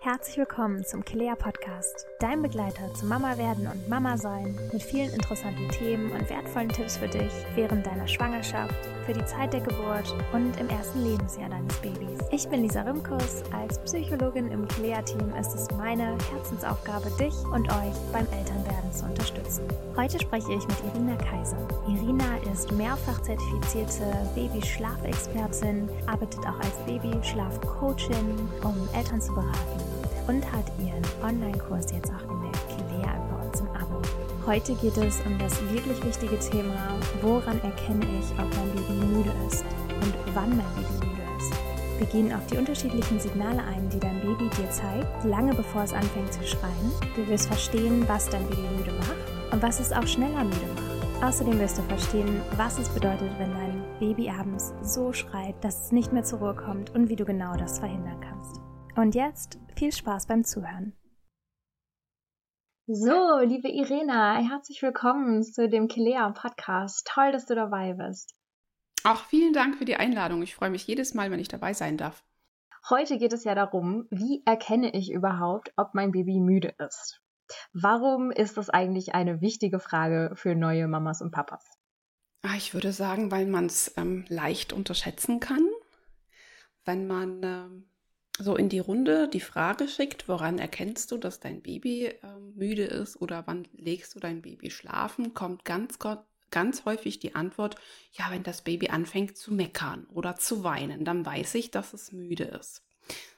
Herzlich willkommen zum Kilea Podcast, dein Begleiter zum Mama werden und Mama sein, mit vielen interessanten Themen und wertvollen Tipps für dich während deiner Schwangerschaft, für die Zeit der Geburt und im ersten Lebensjahr deines Babys. Ich bin Lisa Rimkus. Als Psychologin im Kilea-Team ist es meine Herzensaufgabe, dich und euch beim Elternwerden zu unterstützen. Heute spreche ich mit Irina Kaiser. Irina ist mehrfach zertifizierte Babyschlafexpertin, arbeitet auch als Babyschlafcoachin, um Eltern zu beraten und hat ihren Online-Kurs jetzt auch in der Kilea bei uns im Abo. Heute geht es um das wirklich wichtige Thema, woran erkenne ich, ob mein Baby müde ist und wann mein Baby müde ist. Wir gehen auf die unterschiedlichen Signale ein, die dein Baby dir zeigt, lange bevor es anfängt zu schreien. Du wirst verstehen, was dein Baby müde macht und was es auch schneller müde macht. Außerdem wirst du verstehen, was es bedeutet, wenn dein Baby abends so schreit, dass es nicht mehr zur Ruhe kommt und wie du genau das verhindern kannst. Und jetzt viel Spaß beim Zuhören. So, liebe Irena, herzlich willkommen zu dem Kilea Podcast. Toll, dass du dabei bist. Auch vielen Dank für die Einladung. Ich freue mich jedes Mal, wenn ich dabei sein darf. Heute geht es ja darum, wie erkenne ich überhaupt, ob mein Baby müde ist? Warum ist das eigentlich eine wichtige Frage für neue Mamas und Papas? Ah, ich würde sagen, weil man es ähm, leicht unterschätzen kann. Wenn man ähm, so in die Runde die Frage schickt, woran erkennst du, dass dein Baby äh, müde ist oder wann legst du dein Baby schlafen, kommt ganz, ganz häufig die Antwort, ja, wenn das Baby anfängt zu meckern oder zu weinen, dann weiß ich, dass es müde ist.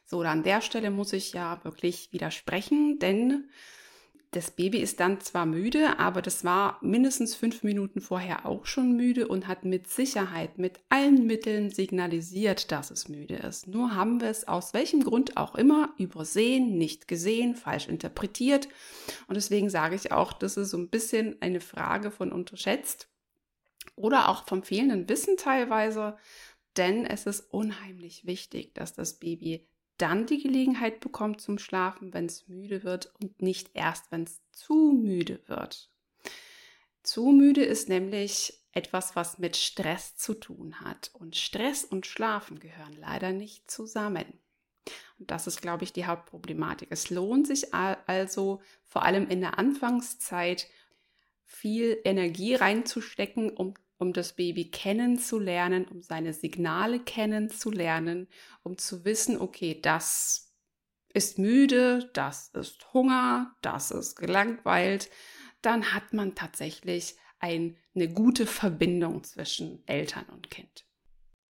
So, an der Stelle muss ich ja wirklich widersprechen, denn das Baby ist dann zwar müde, aber das war mindestens fünf Minuten vorher auch schon müde und hat mit Sicherheit mit allen Mitteln signalisiert, dass es müde ist. Nur haben wir es aus welchem Grund auch immer übersehen, nicht gesehen, falsch interpretiert. Und deswegen sage ich auch, das ist so ein bisschen eine Frage von unterschätzt oder auch vom fehlenden Wissen teilweise. Denn es ist unheimlich wichtig, dass das Baby dann die Gelegenheit bekommt zum Schlafen, wenn es müde wird und nicht erst, wenn es zu müde wird. Zu müde ist nämlich etwas, was mit Stress zu tun hat. Und Stress und Schlafen gehören leider nicht zusammen. Und das ist, glaube ich, die Hauptproblematik. Es lohnt sich also vor allem in der Anfangszeit viel Energie reinzustecken, um um das Baby kennenzulernen, um seine Signale kennenzulernen, um zu wissen, okay, das ist müde, das ist Hunger, das ist gelangweilt, dann hat man tatsächlich ein, eine gute Verbindung zwischen Eltern und Kind.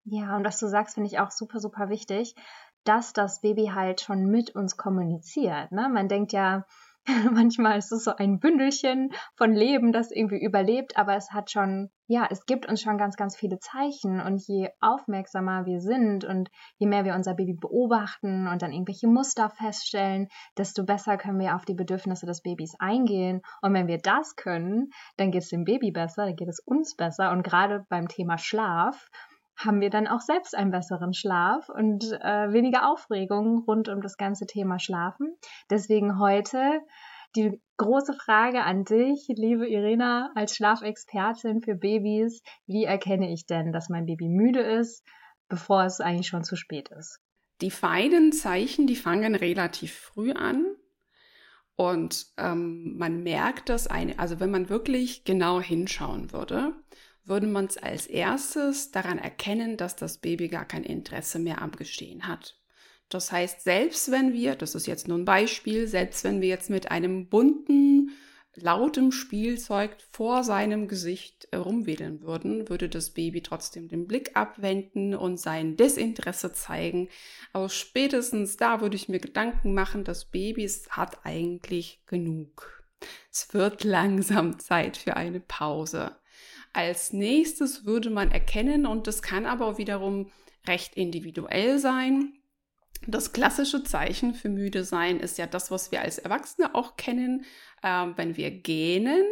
Ja, und was du sagst, finde ich auch super, super wichtig, dass das Baby halt schon mit uns kommuniziert. Ne? Man denkt ja, Manchmal ist es so ein Bündelchen von Leben, das irgendwie überlebt, aber es hat schon, ja, es gibt uns schon ganz, ganz viele Zeichen und je aufmerksamer wir sind und je mehr wir unser Baby beobachten und dann irgendwelche Muster feststellen, desto besser können wir auf die Bedürfnisse des Babys eingehen. Und wenn wir das können, dann geht es dem Baby besser, dann geht es uns besser und gerade beim Thema Schlaf haben wir dann auch selbst einen besseren Schlaf und äh, weniger Aufregung rund um das ganze Thema Schlafen. Deswegen heute die große Frage an dich, liebe Irina, als Schlafexpertin für Babys. Wie erkenne ich denn, dass mein Baby müde ist, bevor es eigentlich schon zu spät ist? Die feinen Zeichen, die fangen relativ früh an. Und ähm, man merkt das, eine, also wenn man wirklich genau hinschauen würde, würde man es als erstes daran erkennen, dass das Baby gar kein Interesse mehr am Gestehen hat. Das heißt, selbst wenn wir, das ist jetzt nur ein Beispiel, selbst wenn wir jetzt mit einem bunten, lautem Spielzeug vor seinem Gesicht rumwedeln würden, würde das Baby trotzdem den Blick abwenden und sein Desinteresse zeigen. Aber spätestens da würde ich mir Gedanken machen, das Baby hat eigentlich genug. Es wird langsam Zeit für eine Pause. Als nächstes würde man erkennen, und das kann aber wiederum recht individuell sein, das klassische Zeichen für müde sein ist ja das, was wir als Erwachsene auch kennen, äh, wenn wir gähnen,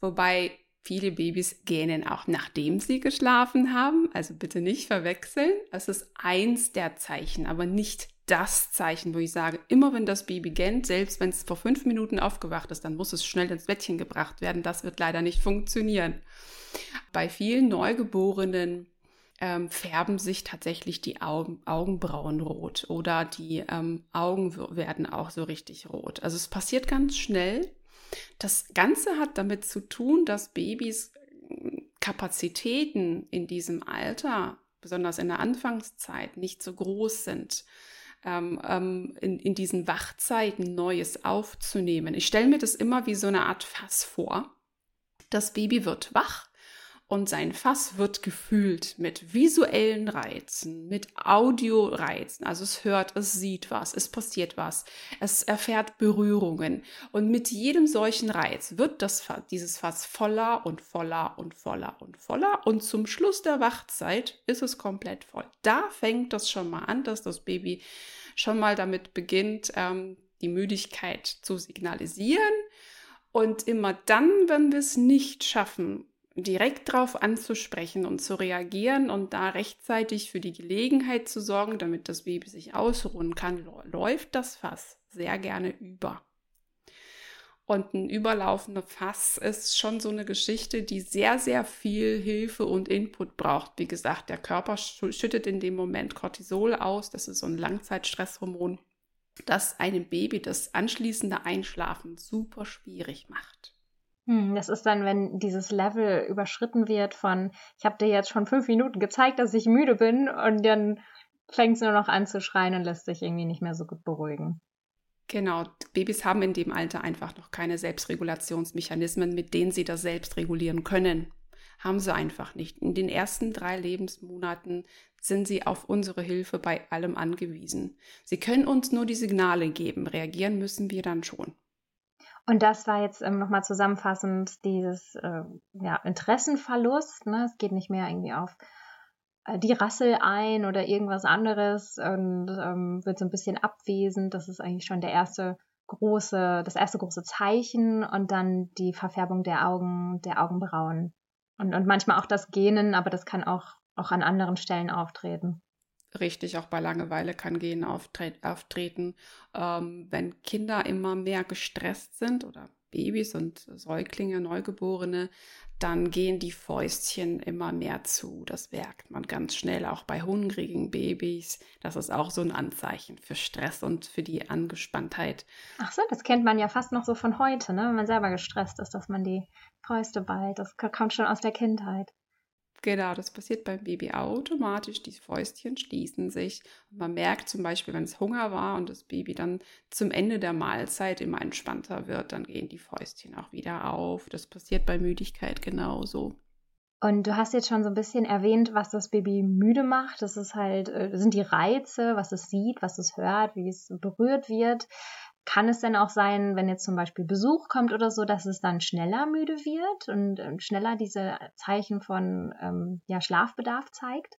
wobei viele Babys gähnen auch nachdem sie geschlafen haben, also bitte nicht verwechseln. Es ist eins der Zeichen, aber nicht das Zeichen, wo ich sage, immer wenn das Baby gähnt, selbst wenn es vor fünf Minuten aufgewacht ist, dann muss es schnell ins Bettchen gebracht werden. Das wird leider nicht funktionieren. Bei vielen Neugeborenen ähm, färben sich tatsächlich die Augen, Augenbrauen rot oder die ähm, Augen werden auch so richtig rot. Also es passiert ganz schnell. Das Ganze hat damit zu tun, dass Babys äh, Kapazitäten in diesem Alter, besonders in der Anfangszeit, nicht so groß sind. Ähm, ähm, in, in diesen Wachzeiten Neues aufzunehmen. Ich stelle mir das immer wie so eine Art Fass vor. Das Baby wird wach und sein Fass wird gefüllt mit visuellen Reizen, mit Audioreizen. Also es hört, es sieht was, es passiert was, es erfährt Berührungen. Und mit jedem solchen Reiz wird das, dieses Fass voller und voller und voller und voller. Und zum Schluss der Wachzeit ist es komplett voll. Da fängt das schon mal an, dass das Baby schon mal damit beginnt, ähm, die Müdigkeit zu signalisieren. Und immer dann, wenn wir es nicht schaffen, direkt darauf anzusprechen und zu reagieren und da rechtzeitig für die Gelegenheit zu sorgen, damit das Baby sich ausruhen kann, läuft das Fass sehr gerne über. Und ein überlaufender Fass ist schon so eine Geschichte, die sehr, sehr viel Hilfe und Input braucht. Wie gesagt, der Körper schüttet in dem Moment Cortisol aus. Das ist so ein Langzeitstresshormon, das einem Baby das anschließende Einschlafen super schwierig macht. Hm, das ist dann, wenn dieses Level überschritten wird von, ich habe dir jetzt schon fünf Minuten gezeigt, dass ich müde bin und dann fängt es nur noch an zu schreien und lässt sich irgendwie nicht mehr so gut beruhigen. Genau, Babys haben in dem Alter einfach noch keine Selbstregulationsmechanismen, mit denen sie das selbst regulieren können. Haben sie einfach nicht. In den ersten drei Lebensmonaten sind sie auf unsere Hilfe bei allem angewiesen. Sie können uns nur die Signale geben, reagieren müssen wir dann schon. Und das war jetzt ähm, nochmal zusammenfassend dieses äh, ja, Interessenverlust. Ne? Es geht nicht mehr irgendwie auf äh, die Rassel ein oder irgendwas anderes und ähm, wird so ein bisschen abwesend. Das ist eigentlich schon der erste große, das erste große Zeichen und dann die Verfärbung der Augen, der Augenbrauen. Und, und manchmal auch das Gähnen, aber das kann auch, auch an anderen Stellen auftreten richtig auch bei Langeweile kann gehen auftreten. Ähm, wenn Kinder immer mehr gestresst sind oder Babys und Säuglinge, Neugeborene, dann gehen die Fäustchen immer mehr zu. Das merkt man ganz schnell auch bei hungrigen Babys. Das ist auch so ein Anzeichen für Stress und für die Angespanntheit. Ach so, das kennt man ja fast noch so von heute, ne? wenn man selber gestresst ist, dass man die Fäuste ballt. Das kommt schon aus der Kindheit. Genau, das passiert beim Baby automatisch. Die Fäustchen schließen sich. Man merkt zum Beispiel, wenn es Hunger war und das Baby dann zum Ende der Mahlzeit immer entspannter wird, dann gehen die Fäustchen auch wieder auf. Das passiert bei Müdigkeit genauso. Und du hast jetzt schon so ein bisschen erwähnt, was das Baby müde macht. Das ist halt, äh, sind die Reize, was es sieht, was es hört, wie es berührt wird. Kann es denn auch sein, wenn jetzt zum Beispiel Besuch kommt oder so, dass es dann schneller müde wird und, und schneller diese Zeichen von ähm, ja, Schlafbedarf zeigt?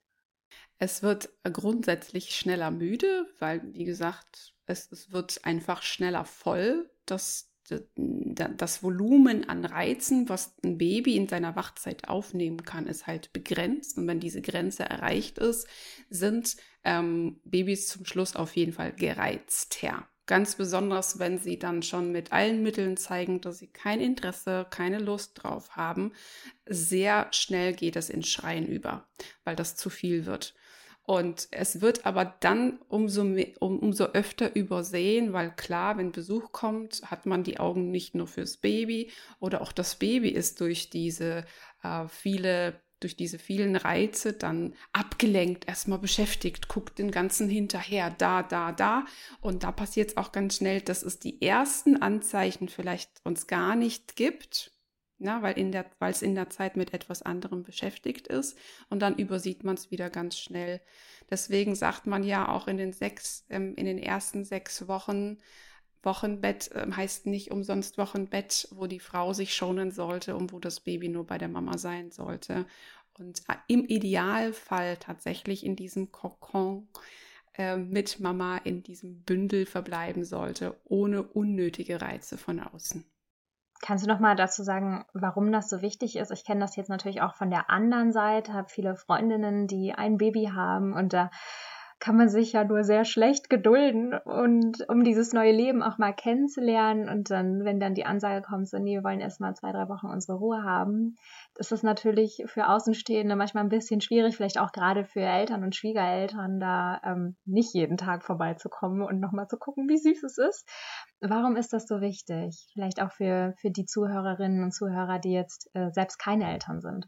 Es wird grundsätzlich schneller müde, weil, wie gesagt, es, es wird einfach schneller voll. Das das Volumen an Reizen, was ein Baby in seiner Wachzeit aufnehmen kann, ist halt begrenzt. Und wenn diese Grenze erreicht ist, sind ähm, Babys zum Schluss auf jeden Fall gereizter. Ganz besonders, wenn sie dann schon mit allen Mitteln zeigen, dass sie kein Interesse, keine Lust drauf haben. Sehr schnell geht es in Schreien über, weil das zu viel wird. Und es wird aber dann umso, mehr, um, umso öfter übersehen, weil klar, wenn Besuch kommt, hat man die Augen nicht nur fürs Baby oder auch das Baby ist durch diese äh, viele durch diese vielen Reize dann abgelenkt, erstmal beschäftigt, guckt den ganzen hinterher, da, da, da. Und da passiert es auch ganz schnell, dass es die ersten Anzeichen vielleicht uns gar nicht gibt, der, weil es in der Zeit mit etwas anderem beschäftigt ist und dann übersieht man es wieder ganz schnell. Deswegen sagt man ja auch in den sechs, ähm, in den ersten sechs Wochen, Wochenbett äh, heißt nicht umsonst Wochenbett, wo die Frau sich schonen sollte und wo das Baby nur bei der Mama sein sollte. Und äh, im Idealfall tatsächlich in diesem Kokon äh, mit Mama in diesem Bündel verbleiben sollte, ohne unnötige Reize von außen. Kannst du noch mal dazu sagen, warum das so wichtig ist? Ich kenne das jetzt natürlich auch von der anderen Seite, habe viele Freundinnen, die ein Baby haben und da kann man sich ja nur sehr schlecht gedulden und um dieses neue Leben auch mal kennenzulernen und dann, wenn dann die Ansage kommt, so nee, wir wollen erst mal zwei, drei Wochen unsere Ruhe haben, das ist natürlich für Außenstehende manchmal ein bisschen schwierig, vielleicht auch gerade für Eltern und Schwiegereltern, da ähm, nicht jeden Tag vorbeizukommen und nochmal zu gucken, wie süß es ist. Warum ist das so wichtig? Vielleicht auch für, für die Zuhörerinnen und Zuhörer, die jetzt äh, selbst keine Eltern sind.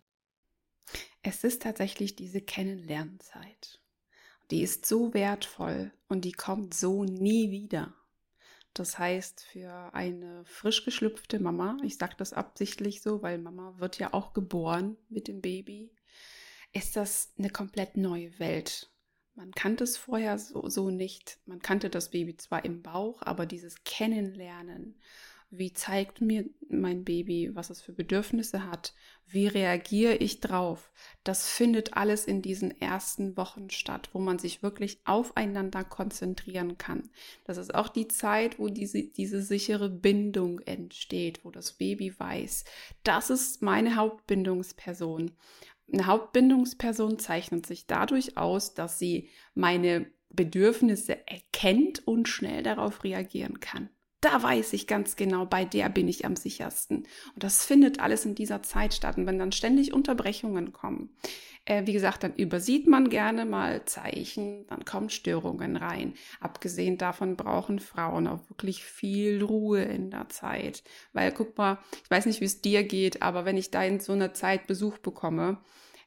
Es ist tatsächlich diese Kennenlernzeit. Die ist so wertvoll und die kommt so nie wieder. Das heißt, für eine frisch geschlüpfte Mama, ich sage das absichtlich so, weil Mama wird ja auch geboren mit dem Baby, ist das eine komplett neue Welt. Man kannte es vorher so, so nicht. Man kannte das Baby zwar im Bauch, aber dieses Kennenlernen wie zeigt mir mein Baby, was es für Bedürfnisse hat? Wie reagiere ich drauf? Das findet alles in diesen ersten Wochen statt, wo man sich wirklich aufeinander konzentrieren kann. Das ist auch die Zeit, wo diese, diese sichere Bindung entsteht, wo das Baby weiß, das ist meine Hauptbindungsperson. Eine Hauptbindungsperson zeichnet sich dadurch aus, dass sie meine Bedürfnisse erkennt und schnell darauf reagieren kann da weiß ich ganz genau, bei der bin ich am sichersten. Und das findet alles in dieser Zeit statt. Und wenn dann ständig Unterbrechungen kommen, äh, wie gesagt, dann übersieht man gerne mal Zeichen, dann kommen Störungen rein. Abgesehen davon brauchen Frauen auch wirklich viel Ruhe in der Zeit. Weil, guck mal, ich weiß nicht, wie es dir geht, aber wenn ich da in so einer Zeit Besuch bekomme,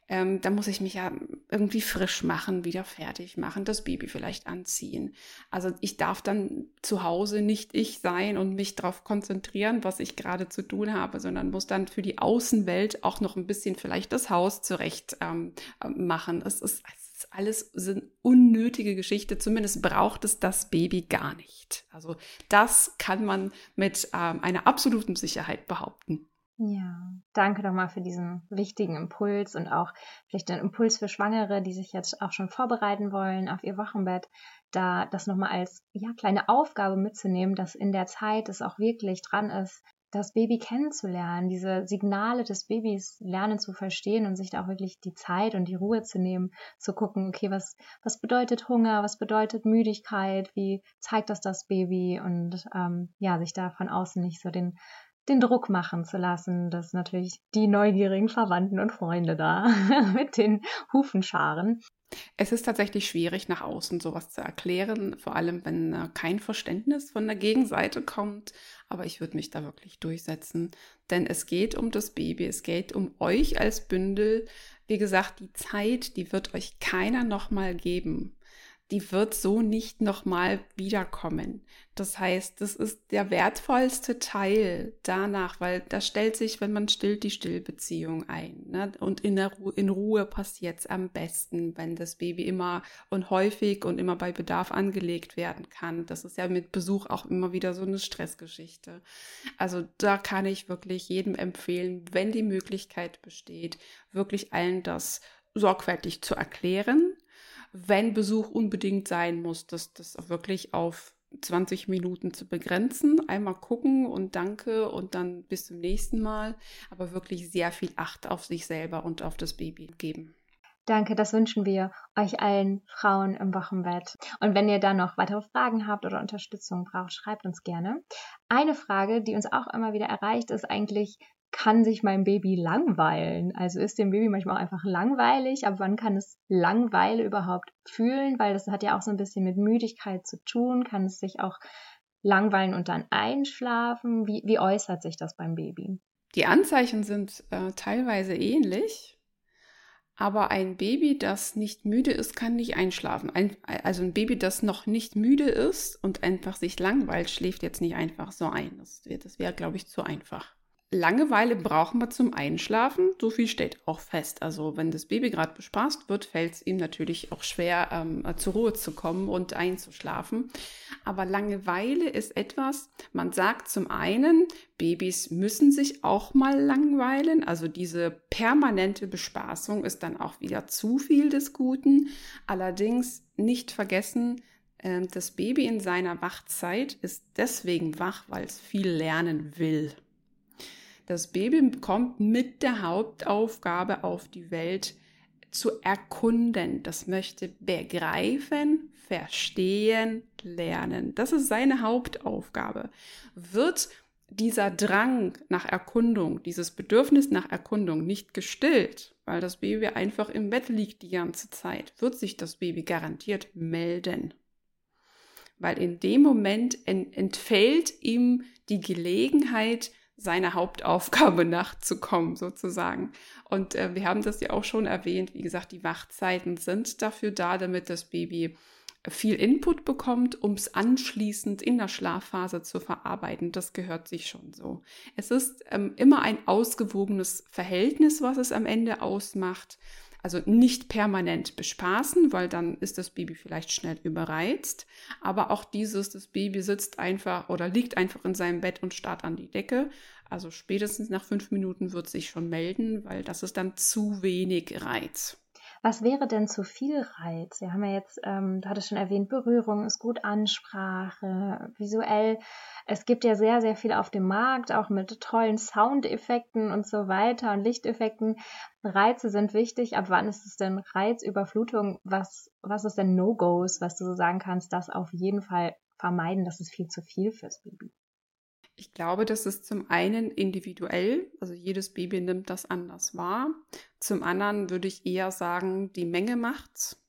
ähm, da muss ich mich ja irgendwie frisch machen, wieder fertig machen, das Baby vielleicht anziehen. Also ich darf dann zu Hause nicht ich sein und mich darauf konzentrieren, was ich gerade zu tun habe, sondern muss dann für die Außenwelt auch noch ein bisschen vielleicht das Haus zurecht ähm, machen. Es ist, es ist alles sind unnötige Geschichte. Zumindest braucht es das Baby gar nicht. Also das kann man mit ähm, einer absoluten Sicherheit behaupten. Ja, danke nochmal für diesen wichtigen Impuls und auch vielleicht einen Impuls für Schwangere, die sich jetzt auch schon vorbereiten wollen auf ihr Wochenbett, da das nochmal als ja, kleine Aufgabe mitzunehmen, dass in der Zeit es auch wirklich dran ist, das Baby kennenzulernen, diese Signale des Babys lernen zu verstehen und sich da auch wirklich die Zeit und die Ruhe zu nehmen, zu gucken, okay, was, was bedeutet Hunger, was bedeutet Müdigkeit, wie zeigt das das Baby und ähm, ja, sich da von außen nicht so den den Druck machen zu lassen, dass natürlich die neugierigen Verwandten und Freunde da mit den Hufen scharen. Es ist tatsächlich schwierig, nach außen sowas zu erklären, vor allem wenn äh, kein Verständnis von der Gegenseite kommt. Aber ich würde mich da wirklich durchsetzen, denn es geht um das Baby, es geht um euch als Bündel. Wie gesagt, die Zeit, die wird euch keiner nochmal geben die wird so nicht nochmal wiederkommen. Das heißt, das ist der wertvollste Teil danach, weil da stellt sich, wenn man stillt, die Stillbeziehung ein. Ne? Und in, der Ru in Ruhe passiert es am besten, wenn das Baby immer und häufig und immer bei Bedarf angelegt werden kann. Das ist ja mit Besuch auch immer wieder so eine Stressgeschichte. Also da kann ich wirklich jedem empfehlen, wenn die Möglichkeit besteht, wirklich allen das sorgfältig zu erklären wenn Besuch unbedingt sein muss, dass das wirklich auf 20 Minuten zu begrenzen. Einmal gucken und danke und dann bis zum nächsten Mal. Aber wirklich sehr viel Acht auf sich selber und auf das Baby geben. Danke, das wünschen wir euch allen Frauen im Wochenbett. Und wenn ihr da noch weitere Fragen habt oder Unterstützung braucht, schreibt uns gerne. Eine Frage, die uns auch immer wieder erreicht, ist eigentlich, kann sich mein Baby langweilen? Also ist dem Baby manchmal auch einfach langweilig, aber wann kann es Langweile überhaupt fühlen? Weil das hat ja auch so ein bisschen mit Müdigkeit zu tun. Kann es sich auch langweilen und dann einschlafen? Wie, wie äußert sich das beim Baby? Die Anzeichen sind äh, teilweise ähnlich. Aber ein Baby, das nicht müde ist, kann nicht einschlafen. Ein, also ein Baby, das noch nicht müde ist und einfach sich langweilt, schläft jetzt nicht einfach so ein. Das, das wäre, glaube ich, zu einfach. Langeweile brauchen wir zum Einschlafen. So viel steht auch fest. Also wenn das Baby gerade bespaßt wird, fällt es ihm natürlich auch schwer, ähm, zur Ruhe zu kommen und einzuschlafen. Aber Langeweile ist etwas, man sagt zum einen, Babys müssen sich auch mal langweilen. Also diese permanente Bespaßung ist dann auch wieder zu viel des Guten. Allerdings nicht vergessen, ähm, das Baby in seiner Wachzeit ist deswegen wach, weil es viel lernen will. Das Baby kommt mit der Hauptaufgabe auf die Welt zu erkunden. Das möchte begreifen, verstehen, lernen. Das ist seine Hauptaufgabe. Wird dieser Drang nach Erkundung, dieses Bedürfnis nach Erkundung nicht gestillt, weil das Baby einfach im Bett liegt die ganze Zeit, wird sich das Baby garantiert melden. Weil in dem Moment entfällt ihm die Gelegenheit, seiner Hauptaufgabe nachzukommen, sozusagen. Und äh, wir haben das ja auch schon erwähnt. Wie gesagt, die Wachzeiten sind dafür da, damit das Baby viel Input bekommt, um es anschließend in der Schlafphase zu verarbeiten. Das gehört sich schon so. Es ist ähm, immer ein ausgewogenes Verhältnis, was es am Ende ausmacht. Also nicht permanent bespaßen, weil dann ist das Baby vielleicht schnell überreizt. Aber auch dieses, das Baby sitzt einfach oder liegt einfach in seinem Bett und starrt an die Decke. Also spätestens nach fünf Minuten wird sich schon melden, weil das ist dann zu wenig Reiz. Was wäre denn zu viel Reiz? Wir haben ja jetzt, ähm, du hattest schon erwähnt, Berührung ist gut, Ansprache, visuell. Es gibt ja sehr, sehr viel auf dem Markt, auch mit tollen Soundeffekten und so weiter und Lichteffekten. Reize sind wichtig. Ab wann ist es denn Reizüberflutung? Was, was ist denn No-Gos, was du so sagen kannst, das auf jeden Fall vermeiden, das ist viel zu viel fürs Baby? Ich glaube, das ist zum einen individuell, also jedes Baby nimmt das anders wahr. Zum anderen würde ich eher sagen, die Menge macht's.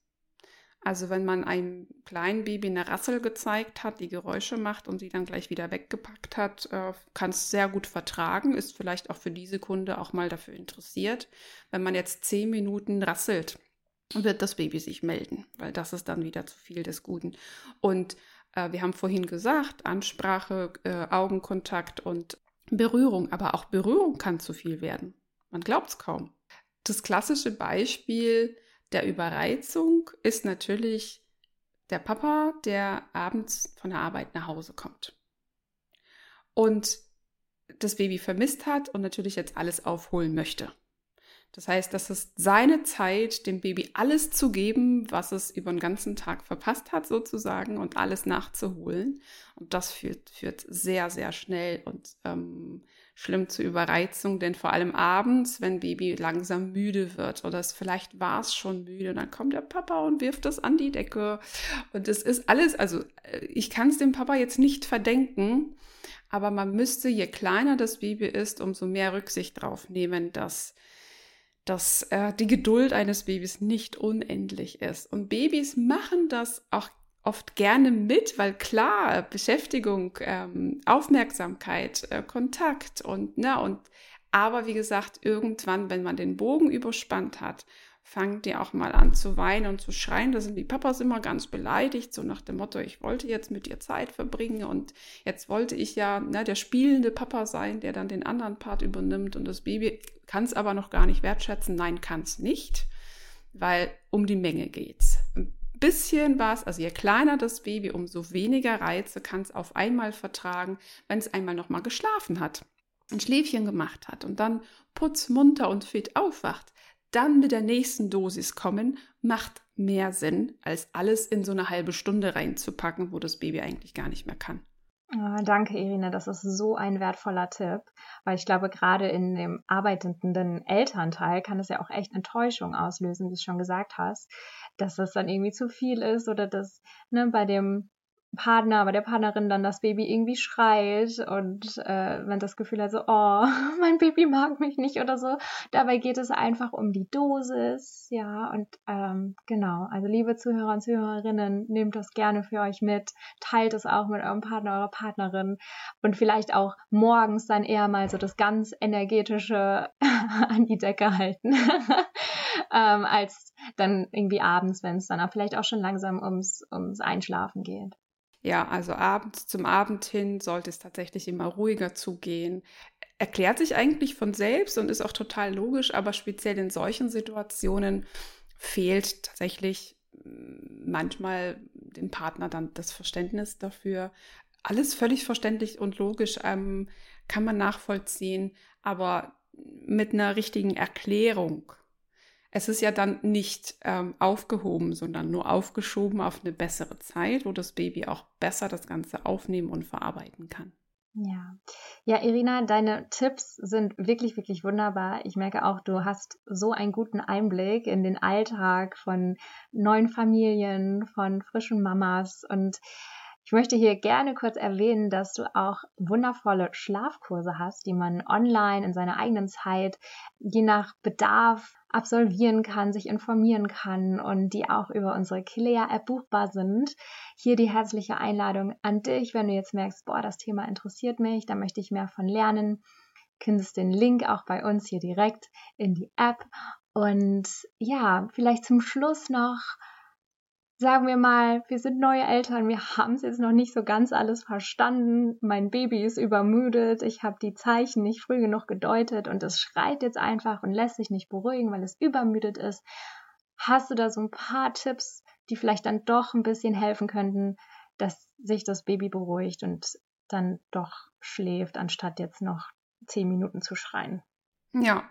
Also wenn man einem kleinen Baby eine Rassel gezeigt hat, die Geräusche macht und sie dann gleich wieder weggepackt hat, äh, kann es sehr gut vertragen, ist vielleicht auch für diese Kunde auch mal dafür interessiert. Wenn man jetzt zehn Minuten rasselt, wird das Baby sich melden, weil das ist dann wieder zu viel des Guten. Und äh, wir haben vorhin gesagt, Ansprache, äh, Augenkontakt und Berührung, aber auch Berührung kann zu viel werden. Man glaubt es kaum. Das klassische Beispiel der Überreizung ist natürlich der Papa, der abends von der Arbeit nach Hause kommt und das Baby vermisst hat und natürlich jetzt alles aufholen möchte. Das heißt, das ist seine Zeit, dem Baby alles zu geben, was es über den ganzen Tag verpasst hat, sozusagen, und alles nachzuholen. Und das führt, führt sehr, sehr schnell und ähm, schlimm zur Überreizung, denn vor allem abends, wenn Baby langsam müde wird oder es vielleicht war es schon müde, dann kommt der Papa und wirft das an die Decke. Und es ist alles, also äh, ich kann es dem Papa jetzt nicht verdenken, aber man müsste, je kleiner das Baby ist, umso mehr Rücksicht drauf nehmen, dass dass äh, die Geduld eines Babys nicht unendlich ist. Und Babys machen das auch oft gerne mit, weil klar, Beschäftigung, ähm, Aufmerksamkeit, äh, Kontakt und, ne, und aber wie gesagt, irgendwann, wenn man den Bogen überspannt hat, fangen die auch mal an zu weinen und zu schreien. Da sind die Papas immer ganz beleidigt, so nach dem Motto, ich wollte jetzt mit dir Zeit verbringen und jetzt wollte ich ja ne, der spielende Papa sein, der dann den anderen Part übernimmt und das Baby kann es aber noch gar nicht wertschätzen. Nein, kann es nicht, weil um die Menge geht's. Ein bisschen was, also je kleiner das Baby, umso weniger Reize kann es auf einmal vertragen, wenn es einmal noch mal geschlafen hat, ein Schläfchen gemacht hat und dann putzmunter und fit aufwacht dann mit der nächsten Dosis kommen, macht mehr Sinn, als alles in so eine halbe Stunde reinzupacken, wo das Baby eigentlich gar nicht mehr kann. Oh, danke, Irina. Das ist so ein wertvoller Tipp, weil ich glaube, gerade in dem arbeitenden Elternteil kann es ja auch echt Enttäuschung auslösen, wie du schon gesagt hast, dass das dann irgendwie zu viel ist oder dass ne, bei dem Partner, bei der Partnerin dann das Baby irgendwie schreit und äh, man das Gefühl hat, so, oh, mein Baby mag mich nicht oder so. Dabei geht es einfach um die Dosis, ja, und ähm, genau, also liebe Zuhörer und Zuhörerinnen, nehmt das gerne für euch mit, teilt es auch mit eurem Partner, eurer Partnerin und vielleicht auch morgens dann eher mal so das ganz energetische an die Decke halten, ähm, als dann irgendwie abends, wenn es dann vielleicht auch schon langsam ums, ums Einschlafen geht. Ja, also abends zum Abend hin sollte es tatsächlich immer ruhiger zugehen. Erklärt sich eigentlich von selbst und ist auch total logisch, aber speziell in solchen Situationen fehlt tatsächlich mm, manchmal dem Partner dann das Verständnis dafür. Alles völlig verständlich und logisch ähm, kann man nachvollziehen, aber mit einer richtigen Erklärung es ist ja dann nicht ähm, aufgehoben, sondern nur aufgeschoben auf eine bessere Zeit, wo das Baby auch besser das Ganze aufnehmen und verarbeiten kann. Ja. Ja, Irina, deine Tipps sind wirklich, wirklich wunderbar. Ich merke auch, du hast so einen guten Einblick in den Alltag von neuen Familien, von frischen Mamas und ich möchte hier gerne kurz erwähnen, dass du auch wundervolle Schlafkurse hast, die man online in seiner eigenen Zeit je nach Bedarf absolvieren kann, sich informieren kann und die auch über unsere Kilea-App buchbar sind. Hier die herzliche Einladung an dich, wenn du jetzt merkst, boah, das Thema interessiert mich, da möchte ich mehr von lernen. Findest den Link auch bei uns hier direkt in die App. Und ja, vielleicht zum Schluss noch sagen wir mal, wir sind neue Eltern, wir haben es jetzt noch nicht so ganz alles verstanden, mein Baby ist übermüdet, ich habe die Zeichen nicht früh genug gedeutet und es schreit jetzt einfach und lässt sich nicht beruhigen, weil es übermüdet ist. Hast du da so ein paar Tipps, die vielleicht dann doch ein bisschen helfen könnten, dass sich das Baby beruhigt und dann doch schläft, anstatt jetzt noch zehn Minuten zu schreien? Ja,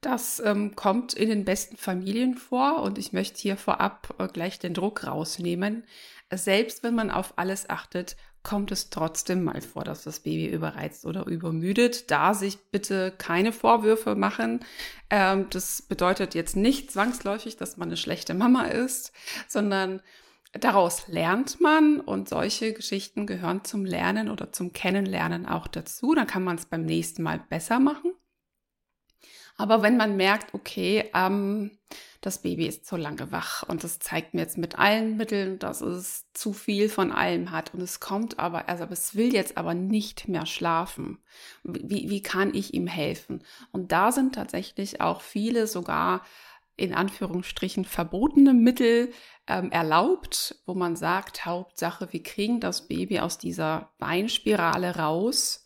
das ähm, kommt in den besten Familien vor und ich möchte hier vorab äh, gleich den Druck rausnehmen. Selbst wenn man auf alles achtet, kommt es trotzdem mal vor, dass das Baby überreizt oder übermüdet. Da sich bitte keine Vorwürfe machen. Ähm, das bedeutet jetzt nicht zwangsläufig, dass man eine schlechte Mama ist, sondern daraus lernt man und solche Geschichten gehören zum Lernen oder zum Kennenlernen auch dazu. Dann kann man es beim nächsten Mal besser machen. Aber wenn man merkt, okay, ähm, das Baby ist zu lange wach und das zeigt mir jetzt mit allen Mitteln, dass es zu viel von allem hat und es kommt aber, also es will jetzt aber nicht mehr schlafen. Wie, wie kann ich ihm helfen? Und da sind tatsächlich auch viele sogar in Anführungsstrichen verbotene Mittel ähm, erlaubt, wo man sagt, Hauptsache, wir kriegen das Baby aus dieser Weinspirale raus.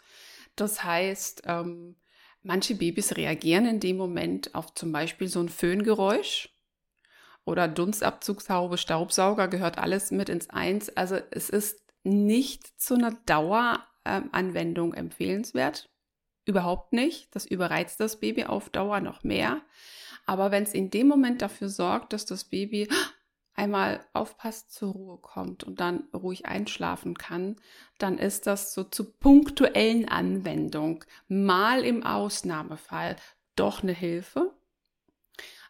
Das heißt, ähm, Manche Babys reagieren in dem Moment auf zum Beispiel so ein Föhngeräusch oder Dunstabzugshaube, Staubsauger, gehört alles mit ins Eins. Also es ist nicht zu einer Daueranwendung empfehlenswert. Überhaupt nicht. Das überreizt das Baby auf Dauer noch mehr. Aber wenn es in dem Moment dafür sorgt, dass das Baby einmal aufpasst, zur Ruhe kommt und dann ruhig einschlafen kann, dann ist das so zur punktuellen Anwendung mal im Ausnahmefall doch eine Hilfe.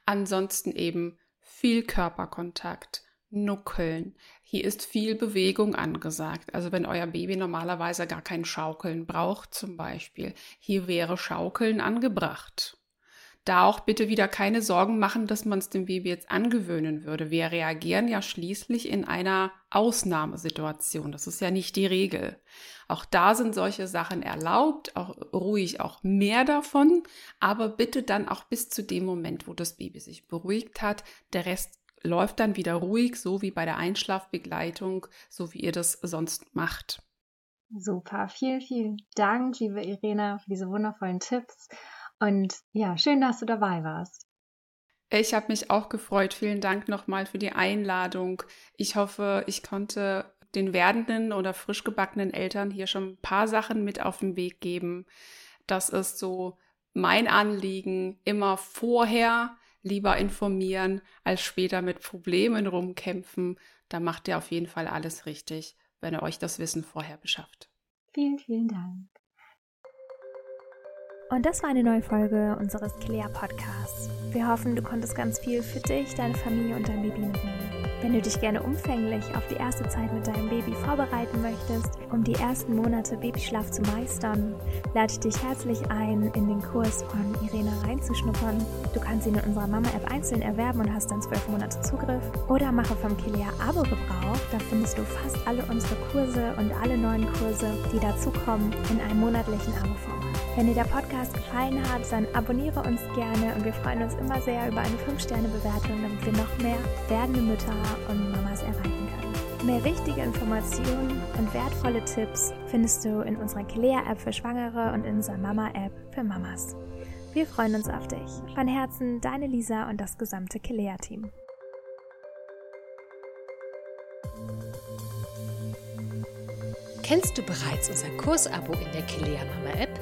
Ansonsten eben viel Körperkontakt, Nuckeln. Hier ist viel Bewegung angesagt. Also wenn euer Baby normalerweise gar kein Schaukeln braucht zum Beispiel, hier wäre Schaukeln angebracht da auch bitte wieder keine Sorgen machen, dass man es dem Baby jetzt angewöhnen würde. Wir reagieren ja schließlich in einer Ausnahmesituation. Das ist ja nicht die Regel. Auch da sind solche Sachen erlaubt, auch ruhig auch mehr davon, aber bitte dann auch bis zu dem Moment, wo das Baby sich beruhigt hat. Der Rest läuft dann wieder ruhig, so wie bei der Einschlafbegleitung, so wie ihr das sonst macht. Super, vielen, vielen Dank, liebe Irena, für diese wundervollen Tipps. Und ja, schön, dass du dabei warst. Ich habe mich auch gefreut. Vielen Dank nochmal für die Einladung. Ich hoffe, ich konnte den werdenden oder frisch gebackenen Eltern hier schon ein paar Sachen mit auf den Weg geben. Das ist so mein Anliegen, immer vorher lieber informieren, als später mit Problemen rumkämpfen. Da macht ihr auf jeden Fall alles richtig, wenn ihr euch das Wissen vorher beschafft. Vielen, vielen Dank. Und das war eine neue Folge unseres Clea Podcasts. Wir hoffen, du konntest ganz viel für dich, deine Familie und dein Baby mitnehmen. Wenn du dich gerne umfänglich auf die erste Zeit mit deinem Baby vorbereiten möchtest, um die ersten Monate Babyschlaf zu meistern, lade ich dich herzlich ein, in den Kurs von Irene reinzuschnuppern. Du kannst ihn in unserer Mama-App einzeln erwerben und hast dann zwölf Monate Zugriff. Oder mache vom Kilea Abo Gebrauch. Da findest du fast alle unsere Kurse und alle neuen Kurse, die dazukommen, in einem monatlichen Abo-Format. Wenn dir der Podcast gefallen hat, dann abonniere uns gerne und wir freuen uns immer sehr über eine 5-Sterne-Bewertung, damit wir noch mehr werdende Mütter und Mamas erreichen können. Mehr wichtige Informationen und wertvolle Tipps findest du in unserer Kelea-App für Schwangere und in unserer Mama-App für Mamas. Wir freuen uns auf dich. Von Herzen, deine Lisa und das gesamte Kelea-Team. Kennst du bereits unser Kursabo in der Kelea Mama App?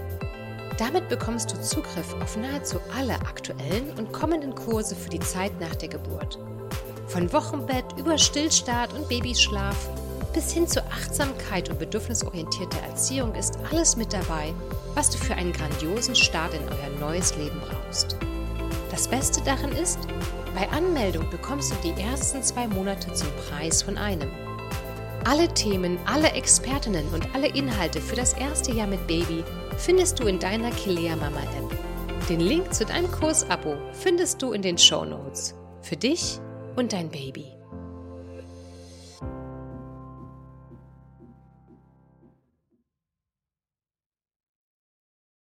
Damit bekommst du Zugriff auf nahezu alle aktuellen und kommenden Kurse für die Zeit nach der Geburt. Von Wochenbett über Stillstart und Babyschlaf bis hin zu Achtsamkeit und bedürfnisorientierter Erziehung ist alles mit dabei, was du für einen grandiosen Start in euer neues Leben brauchst. Das Beste daran ist, bei Anmeldung bekommst du die ersten zwei Monate zum Preis von einem. Alle Themen, alle Expertinnen und alle Inhalte für das erste Jahr mit Baby findest du in deiner Kilea Mama App. Den Link zu deinem Kursabo findest du in den Show Notes. Für dich und dein Baby.